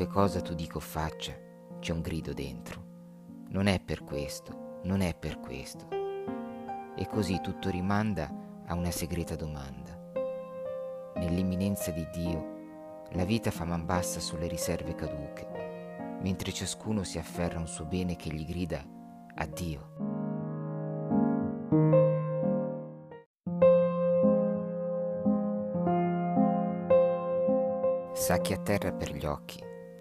qualunque cosa tu dica o faccia, c'è un grido dentro. Non è per questo, non è per questo. E così tutto rimanda a una segreta domanda. Nell'imminenza di Dio, la vita fa man bassa sulle riserve caduche, mentre ciascuno si afferra un suo bene che gli grida addio. Sacchi a terra per gli occhi